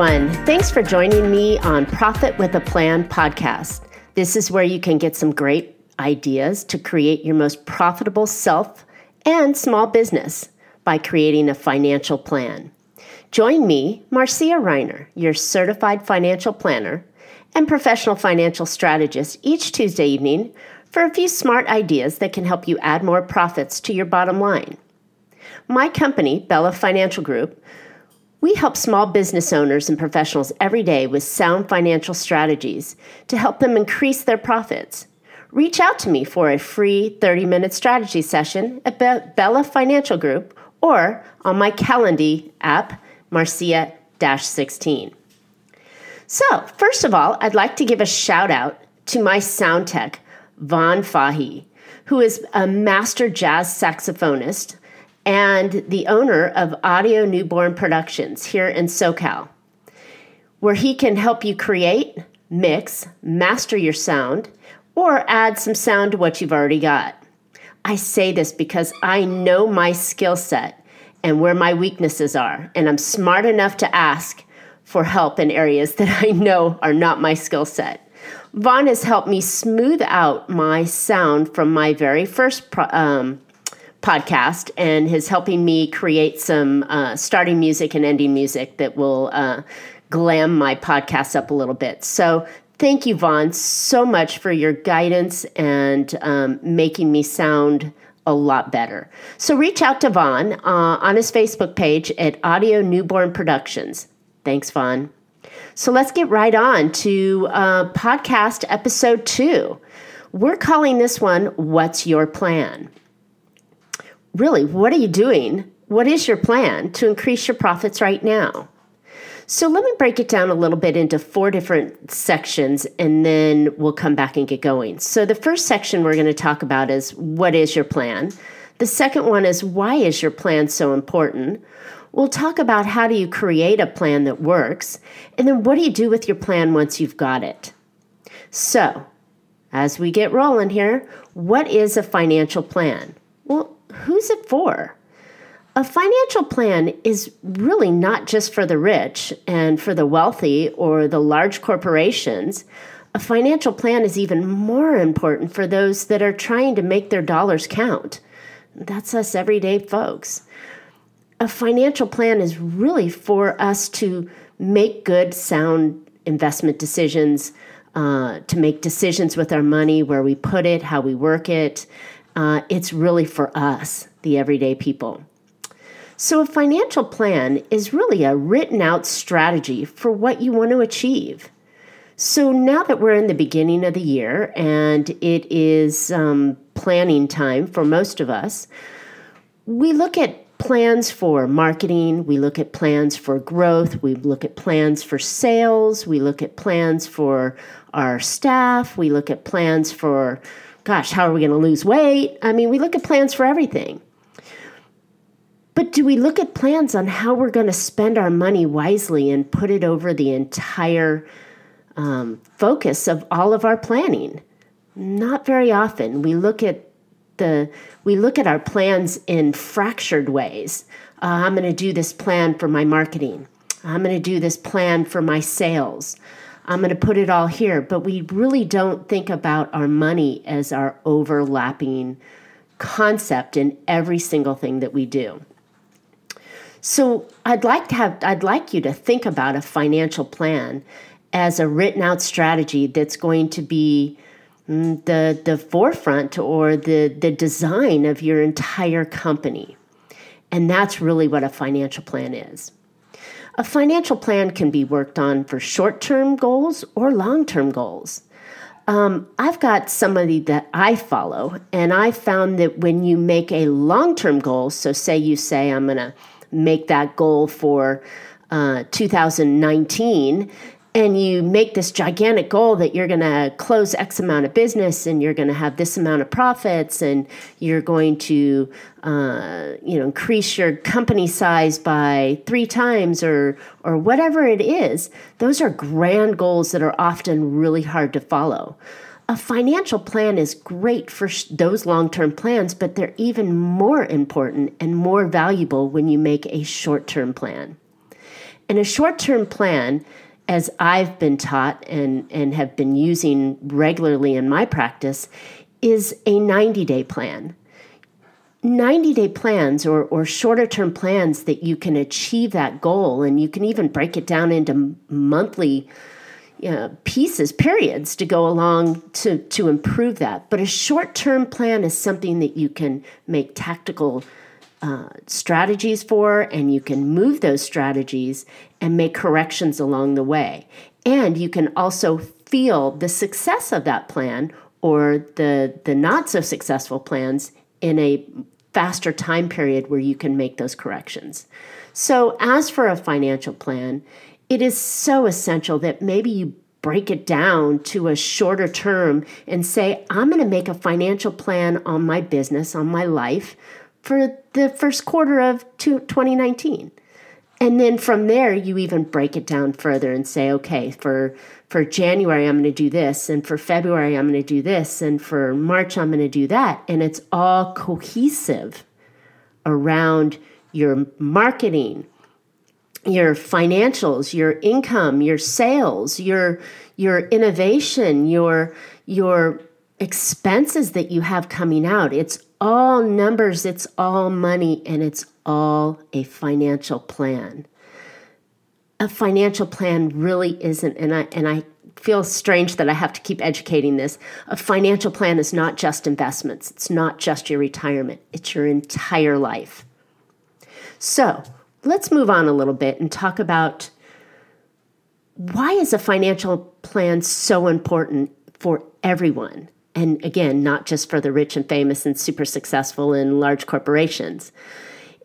everyone. Thanks for joining me on Profit with a Plan podcast. This is where you can get some great ideas to create your most profitable self and small business by creating a financial plan. Join me, Marcia Reiner, your certified financial planner and professional financial strategist, each Tuesday evening for a few smart ideas that can help you add more profits to your bottom line. My company, Bella Financial Group, we help small business owners and professionals every day with sound financial strategies to help them increase their profits. Reach out to me for a free 30 minute strategy session at Be- Bella Financial Group or on my Calendly app, Marcia 16. So, first of all, I'd like to give a shout out to my sound tech, Vaughn Fahy, who is a master jazz saxophonist and the owner of Audio Newborn Productions here in SoCal, where he can help you create, mix, master your sound, or add some sound to what you've already got. I say this because I know my skill set and where my weaknesses are, and I'm smart enough to ask for help in areas that I know are not my skill set. Vaughn has helped me smooth out my sound from my very first pro- um, podcast and is helping me create some uh, starting music and ending music that will uh, glam my podcast up a little bit. So thank you, Vaughn, so much for your guidance and um, making me sound a lot better. So reach out to Vaughn uh, on his Facebook page at Audio Newborn Productions. Thanks, Vaughn. So let's get right on to uh, podcast episode two. We're calling this one What's Your Plan? Really, what are you doing? What is your plan to increase your profits right now? So let me break it down a little bit into four different sections and then we'll come back and get going. So the first section we're going to talk about is what is your plan? The second one is why is your plan so important? We'll talk about how do you create a plan that works and then what do you do with your plan once you've got it? So, as we get rolling here, what is a financial plan? Well, who's it for? A financial plan is really not just for the rich and for the wealthy or the large corporations. A financial plan is even more important for those that are trying to make their dollars count. That's us everyday folks. A financial plan is really for us to make good, sound investment decisions, uh, to make decisions with our money, where we put it, how we work it, uh, it's really for us, the everyday people. So, a financial plan is really a written out strategy for what you want to achieve. So, now that we're in the beginning of the year and it is um, planning time for most of us, we look at plans for marketing, we look at plans for growth, we look at plans for sales, we look at plans for our staff, we look at plans for gosh, how are we going to lose weight? I mean, we look at plans for everything. But do we look at plans on how we're going to spend our money wisely and put it over the entire um, focus of all of our planning? Not very often. We look at the we look at our plans in fractured ways. Uh, I'm going to do this plan for my marketing. I'm going to do this plan for my sales. I'm going to put it all here, but we really don't think about our money as our overlapping concept in every single thing that we do. So I'd like to have I'd like you to think about a financial plan as a written out strategy that's going to be mm, the the forefront or the the design of your entire company. And that's really what a financial plan is. A financial plan can be worked on for short term goals or long term goals. Um, I've got somebody that I follow, and I found that when you make a long term goal, so say you say, I'm going to make that goal for uh, 2019, and you make this gigantic goal that you're going to close X amount of business and you're going to have this amount of profits and you're going to, uh, you know, increase your company size by three times or or whatever it is. Those are grand goals that are often really hard to follow. A financial plan is great for sh- those long term plans, but they're even more important and more valuable when you make a short term plan. And a short term plan, as I've been taught and, and have been using regularly in my practice, is a 90 day plan. 90 day plans or, or shorter term plans that you can achieve that goal, and you can even break it down into monthly uh, pieces, periods to go along to, to improve that. But a short term plan is something that you can make tactical uh, strategies for, and you can move those strategies and make corrections along the way. And you can also feel the success of that plan or the, the not so successful plans in a faster time period where you can make those corrections. So, as for a financial plan, it is so essential that maybe you break it down to a shorter term and say, I'm going to make a financial plan on my business, on my life for the first quarter of 2019. And then from there, you even break it down further and say, okay, for, for January, I'm going to do this. And for February, I'm going to do this. And for March, I'm going to do that. And it's all cohesive around your marketing, your financials, your income, your sales, your your innovation, your your expenses that you have coming out. It's all numbers, it's all money, and it's all a financial plan. A financial plan really isn't, and I and I feel strange that I have to keep educating this. A financial plan is not just investments. It's not just your retirement. It's your entire life. So, let's move on a little bit and talk about why is a financial plan so important for everyone? And again, not just for the rich and famous and super successful in large corporations.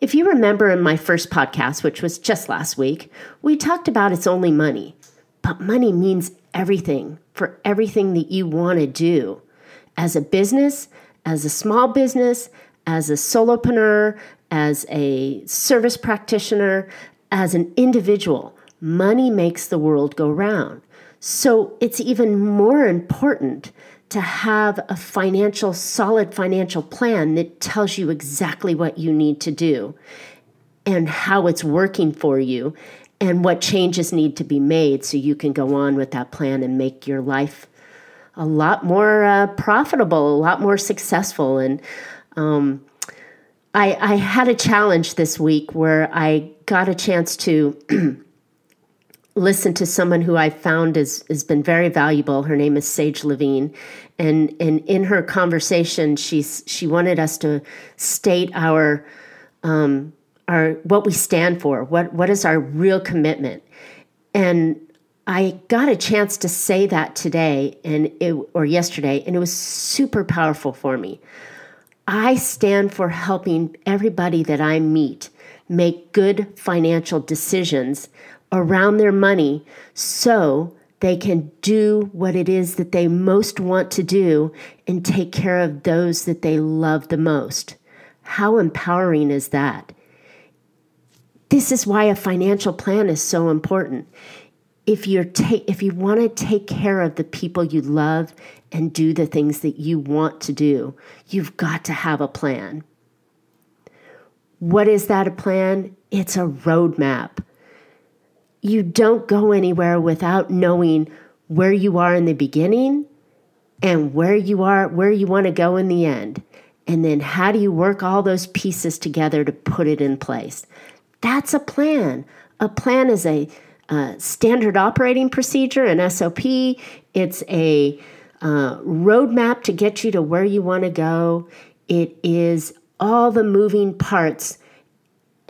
If you remember in my first podcast, which was just last week, we talked about it's only money. But money means everything for everything that you want to do as a business, as a small business, as a solopreneur, as a service practitioner, as an individual. Money makes the world go round. So it's even more important to have a financial, solid financial plan that tells you exactly what you need to do and how it's working for you and what changes need to be made so you can go on with that plan and make your life a lot more uh, profitable, a lot more successful. And um, I, I had a challenge this week where I got a chance to listen to someone who I found has, has been very valuable. Her name is Sage Lavine. And, and in her conversation, she's, she wanted us to state our, um, our, what we stand for, what, what is our real commitment. And I got a chance to say that today and it, or yesterday, and it was super powerful for me. I stand for helping everybody that I meet make good financial decisions around their money so they can do what it is that they most want to do and take care of those that they love the most. How empowering is that? This is why a financial plan is so important. If you're ta- if you want to take care of the people you love and do the things that you want to do, you've got to have a plan. What is that a plan? It's a roadmap. You don't go anywhere without knowing where you are in the beginning and where you are, where you want to go in the end. And then how do you work all those pieces together to put it in place? That's a plan. A plan is a, a standard operating procedure, an SOP. It's a uh, roadmap to get you to where you want to go. It is all the moving parts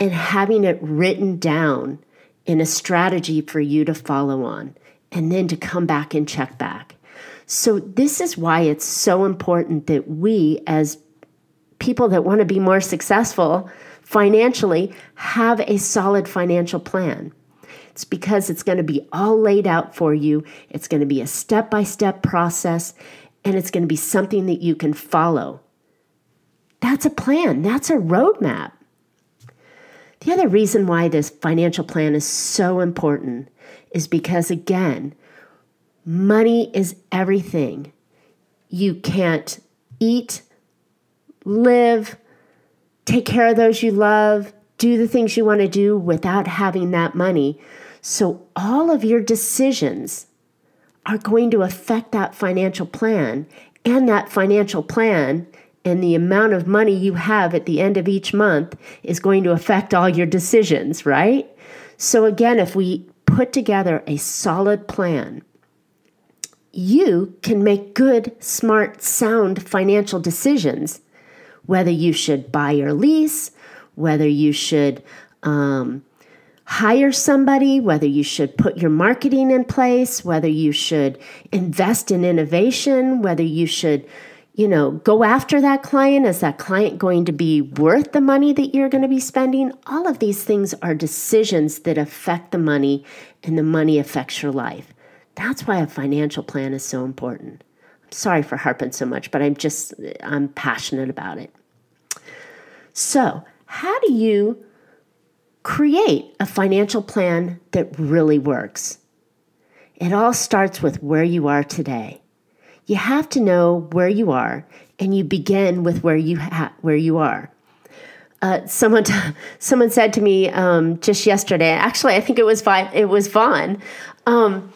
and having it written down in a strategy for you to follow on and then to come back and check back. So, this is why it's so important that we, as people that want to be more successful financially, have a solid financial plan. It's because it's going to be all laid out for you. It's going to be a step by step process, and it's going to be something that you can follow. That's a plan, that's a roadmap. The other reason why this financial plan is so important is because, again, money is everything. You can't eat, live, take care of those you love, do the things you want to do without having that money. So all of your decisions are going to affect that financial plan, and that financial plan and the amount of money you have at the end of each month is going to affect all your decisions, right? So, again, if we put together a solid plan, you can make good, smart, sound financial decisions, whether you should buy or lease, whether you should um, hire somebody, whether you should put your marketing in place, whether you should invest in innovation, whether you should you know, go after that client. Is that client going to be worth the money that you're going to be spending? All of these things are decisions that affect the money, and the money affects your life. That's why a financial plan is so important. I'm sorry for harping so much, but I'm just, I'm passionate about it. So, how do you create a financial plan that really works? It all starts with where you are today you have to know where you are, and you begin with where you ha- where you are. Uh, someone t- someone said to me um, just yesterday. Actually, I think it was Vi- it was Vaughn. Um,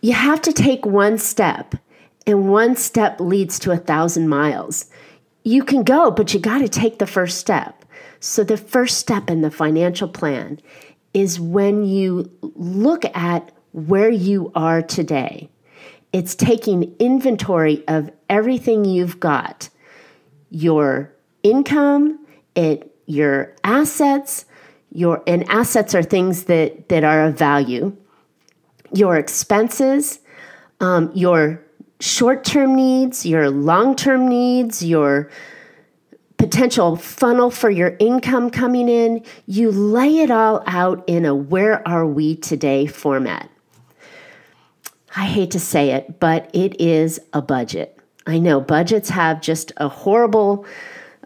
you have to take one step, and one step leads to a thousand miles. You can go, but you got to take the first step. So the first step in the financial plan is when you look at where you are today it's taking inventory of everything you've got your income, it, your assets, your, and assets are things that, that are of value, your expenses, um, your short term needs, your long term needs, your potential funnel for your income coming in. You lay it all out in a where are we today format. I hate to say it, but it is a budget. I know budgets have just a horrible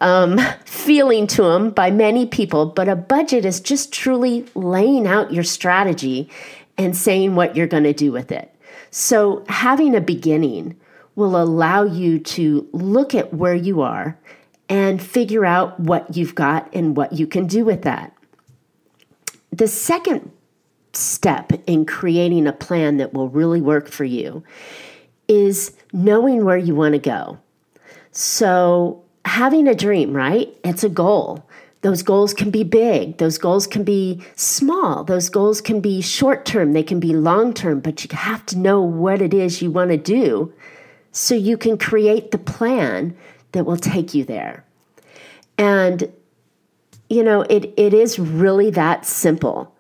um, feeling to them by many people, but a budget is just truly laying out your strategy and saying what you're going to do with it. So, having a beginning will allow you to look at where you are and figure out what you've got and what you can do with that. The second step in creating a plan that will really work for you is knowing where you want to go. So, having a dream, right? It's a goal. Those goals can be big, those goals can be small, those goals can be short term, they can be long term, but you have to know what it is you want to do so you can create the plan that will take you there. And, you know, it, it is really that simple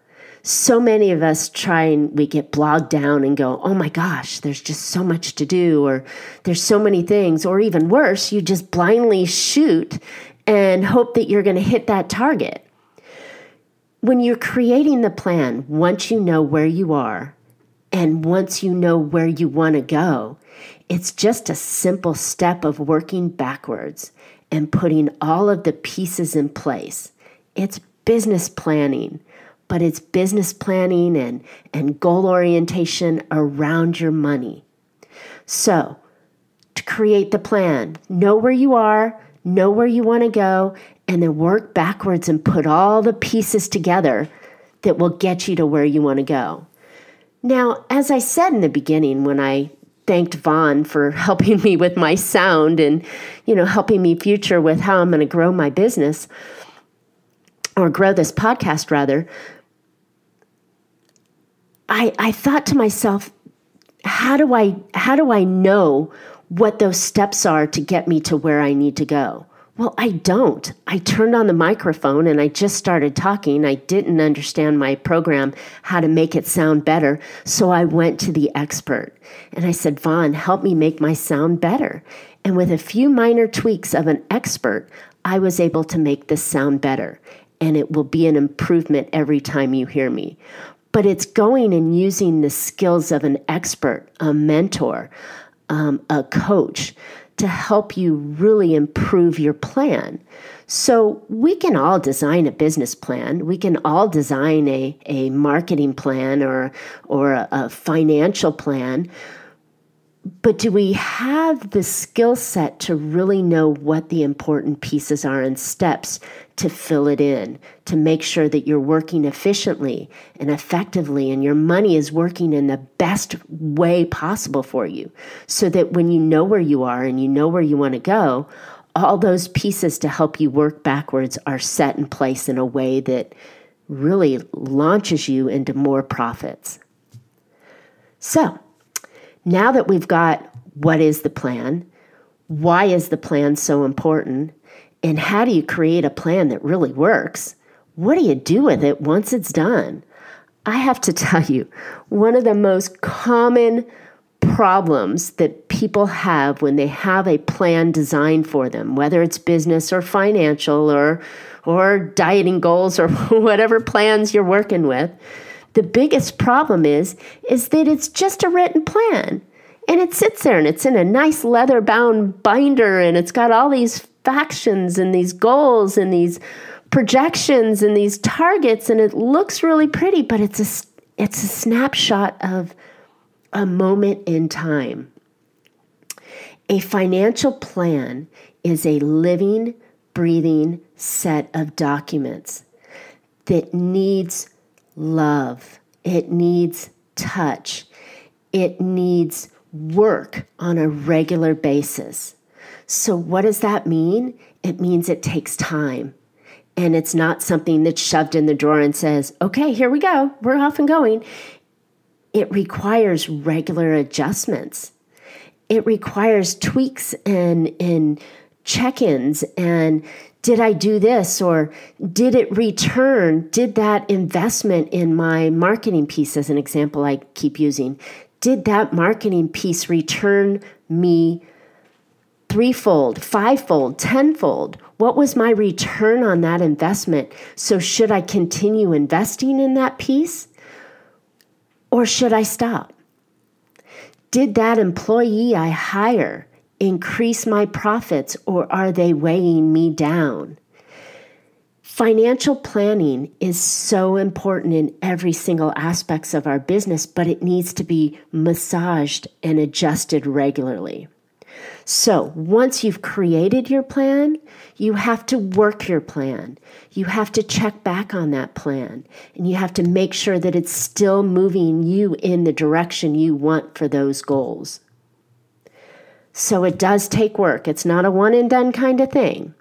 so many of us try and we get bogged down and go, oh my gosh, there's just so much to do, or there's so many things, or even worse, you just blindly shoot and hope that you're going to hit that target. When you're creating the plan, once you know where you are and once you know where you want to go, it's just a simple step of working backwards and putting all of the pieces in place. It's business planning but it's business planning and, and goal orientation around your money. So, to create the plan, know where you are, know where you want to go, and then work backwards and put all the pieces together that will get you to where you want to go. Now, as I said in the beginning, when I thanked Vaughn for helping me with my sound and, you know, helping me future with how I'm going to grow my business or grow this podcast rather, I, I thought to myself, how do I how do I know what those steps are to get me to where I need to go? Well, I don't. I turned on the microphone and I just started talking. I didn't understand my program, how to make it sound better. So I went to the expert and I said, Vaughn, help me make my sound better. And with a few minor tweaks of an expert, I was able to make this sound better. And it will be an improvement every time you hear me but it's going and using the skills of an expert, a mentor, um, a coach to help you really improve your plan. So we can all design a business plan. We can all design a, a marketing plan or, or a, a financial plan. But do we have the skill set to really know what the important pieces are and steps to fill it in, to make sure that you're working efficiently and effectively and your money is working in the best way possible for you so that when you know where you are and you know where you want to go, all those pieces to help you work backwards are set in place in a way that really launches you into more profits. So, now that we've got what is the plan, why is the plan so important, and how do you create a plan that really works, what do you do with it once it's done? I have to tell you, one of the most common problems that people have when they have a plan designed for them, whether it's business or financial or or dieting goals or whatever plans you're working with, the biggest problem is is that it's just a written plan. And it sits there and it's in a nice leather bound binder and it's got all these factions and these goals and these projections and these targets and it looks really pretty but it's a it's a snapshot of a moment in time. A financial plan is a living, breathing set of documents that needs love, it needs touch, it needs work on a regular basis. So, what does that mean? It means it takes time. And it's not something that's shoved in the drawer and says, okay, here we go, we're off and going it requires regular adjustments. It requires tweaks and, and check ins and did I do this or did it return? Did that investment in my marketing piece, as an example I keep using, did that marketing piece return me threefold, fivefold, tenfold? What was my return on that investment? So, should I continue investing in that piece? Or should I stop? Did that employee I hire increase my profits or are they weighing me down? Financial planning is so important in every single aspects of our business, but it needs to be massaged and adjusted regularly. So, once you've created your plan, you have to work your plan. You have to check back on that plan. And you have to make sure that it's still moving you in the direction you want for those goals. So, it does take work. It's not a one and done kind of thing.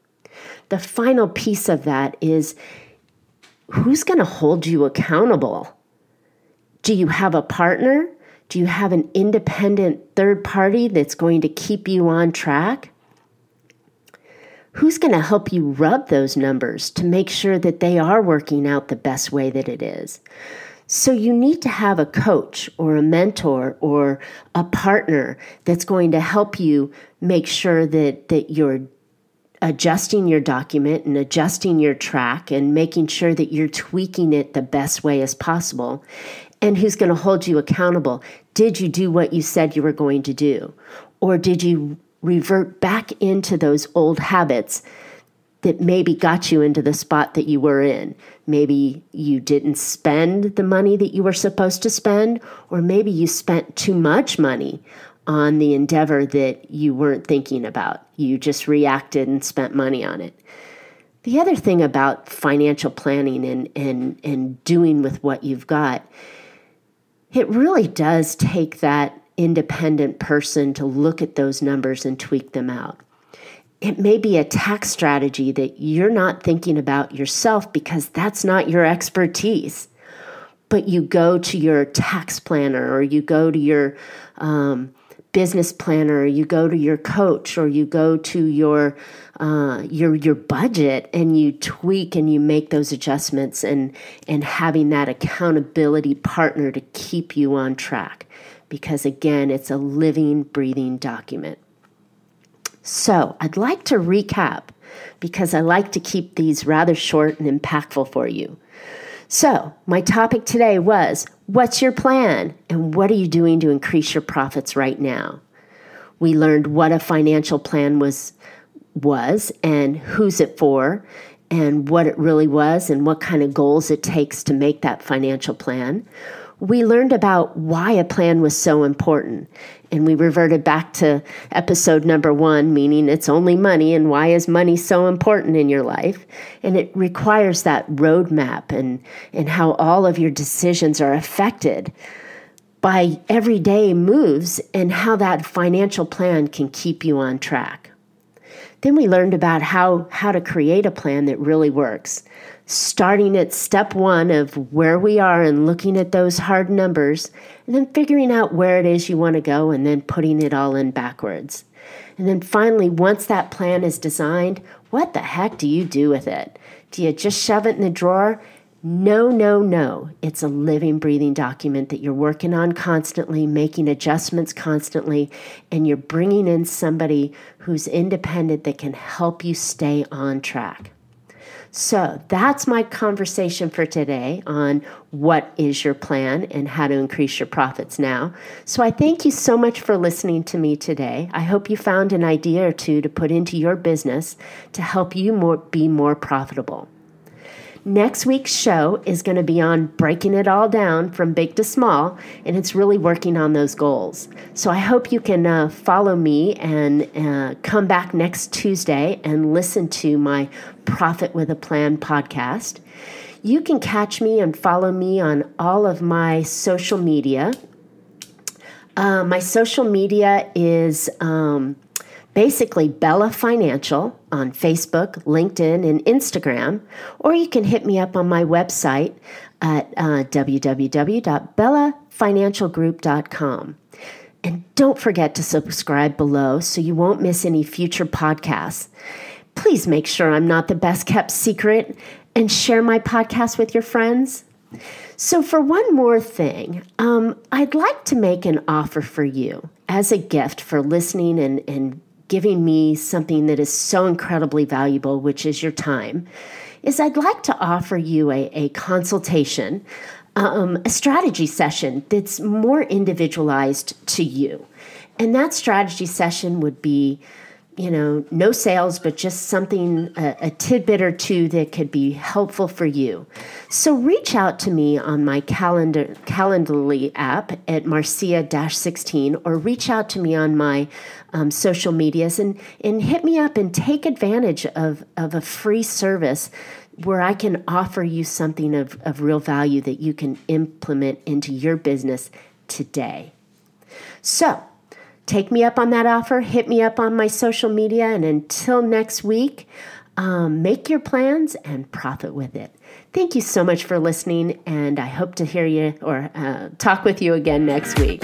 The final piece of that is who's going to hold you accountable? Do you have a partner? Do you have an independent third party that's going to keep you on track? Who's going to help you rub those numbers to make sure that they are working out the best way that it is? So, you need to have a coach or a mentor or a partner that's going to help you make sure that, that you're adjusting your document and adjusting your track and making sure that you're tweaking it the best way as possible and who's going to hold you accountable. Did you do what you said you were going to do? Or did you revert back into those old habits that maybe got you into the spot that you were in? Maybe you didn't spend the money that you were supposed to spend, or maybe you spent too much money on the endeavor that you weren't thinking about. You just reacted and spent money on it. The other thing about financial planning and, and, and doing with what you've got it really does take that independent person to look at those numbers and tweak them out. It may be a tax strategy that you're not thinking about yourself because that's not your expertise. But you go to your tax planner or you go to your um, business planner, or you go to your coach, or you go to your uh, your your budget, and you tweak and you make those adjustments, and and having that accountability partner to keep you on track, because again, it's a living, breathing document. So I'd like to recap because I like to keep these rather short and impactful for you. So, my topic today was What's your plan? And what are you doing to increase your profits right now? We learned what a financial plan was was and who's it for and what it really was and what kind of goals it takes to make that financial plan. We learned about why a plan was so important. And we reverted back to episode number one, meaning it's only money and why is money so important in your life? And it requires that roadmap and, and how all of your decisions are affected by everyday moves and how that financial plan can keep you on track. Then we learned about how, how to create a plan that really works. Starting at step one of where we are and looking at those hard numbers, and then figuring out where it is you want to go, and then putting it all in backwards. And then finally, once that plan is designed, what the heck do you do with it? Do you just shove it in the drawer no, no, no. It's a living, breathing document that you're working on constantly, making adjustments constantly, and you're bringing in somebody who's independent that can help you stay on track. So that's my conversation for today on what is your plan and how to increase your profits now. So I thank you so much for listening to me today. I hope you found an idea or two to put into your business to help you more, be more profitable. Next week's show is going to be on breaking it all down from big to small, and it's really working on those goals. So I hope you can uh, follow me and uh, come back next Tuesday and listen to my Profit with a Plan podcast. You can catch me and follow me on all of my social media. Uh, my social media is. Um, basically Bella Financial on Facebook, LinkedIn, and Instagram, or you can hit me up on my website at uh, www.bellafinancialgroup.com. And don't forget to subscribe below so you won't miss any future podcasts. Please make sure I'm not the best kept secret and share my podcast with your friends. So, for one more thing, um, I'd like to make an offer for you as a gift for listening and, and giving me something that is so incredibly valuable, which is your time, is I'd like to offer you a, a consultation, um, a strategy session that's more individualized to you. And that strategy session would be you know, no sales, but just something, a, a, tidbit or two that could be helpful for you. So reach out to me on my calendar Calendly app at Marcia 16, or reach out to me on my um, social medias and, and hit me up and take advantage of, of a free service where I can offer you something of, of real value that you can implement into your business today. So, take me up on that offer, hit me up on my social media, and until next week, um, make your plans and profit with it. Thank you so much for listening, and I hope to hear you or uh, talk with you again next week.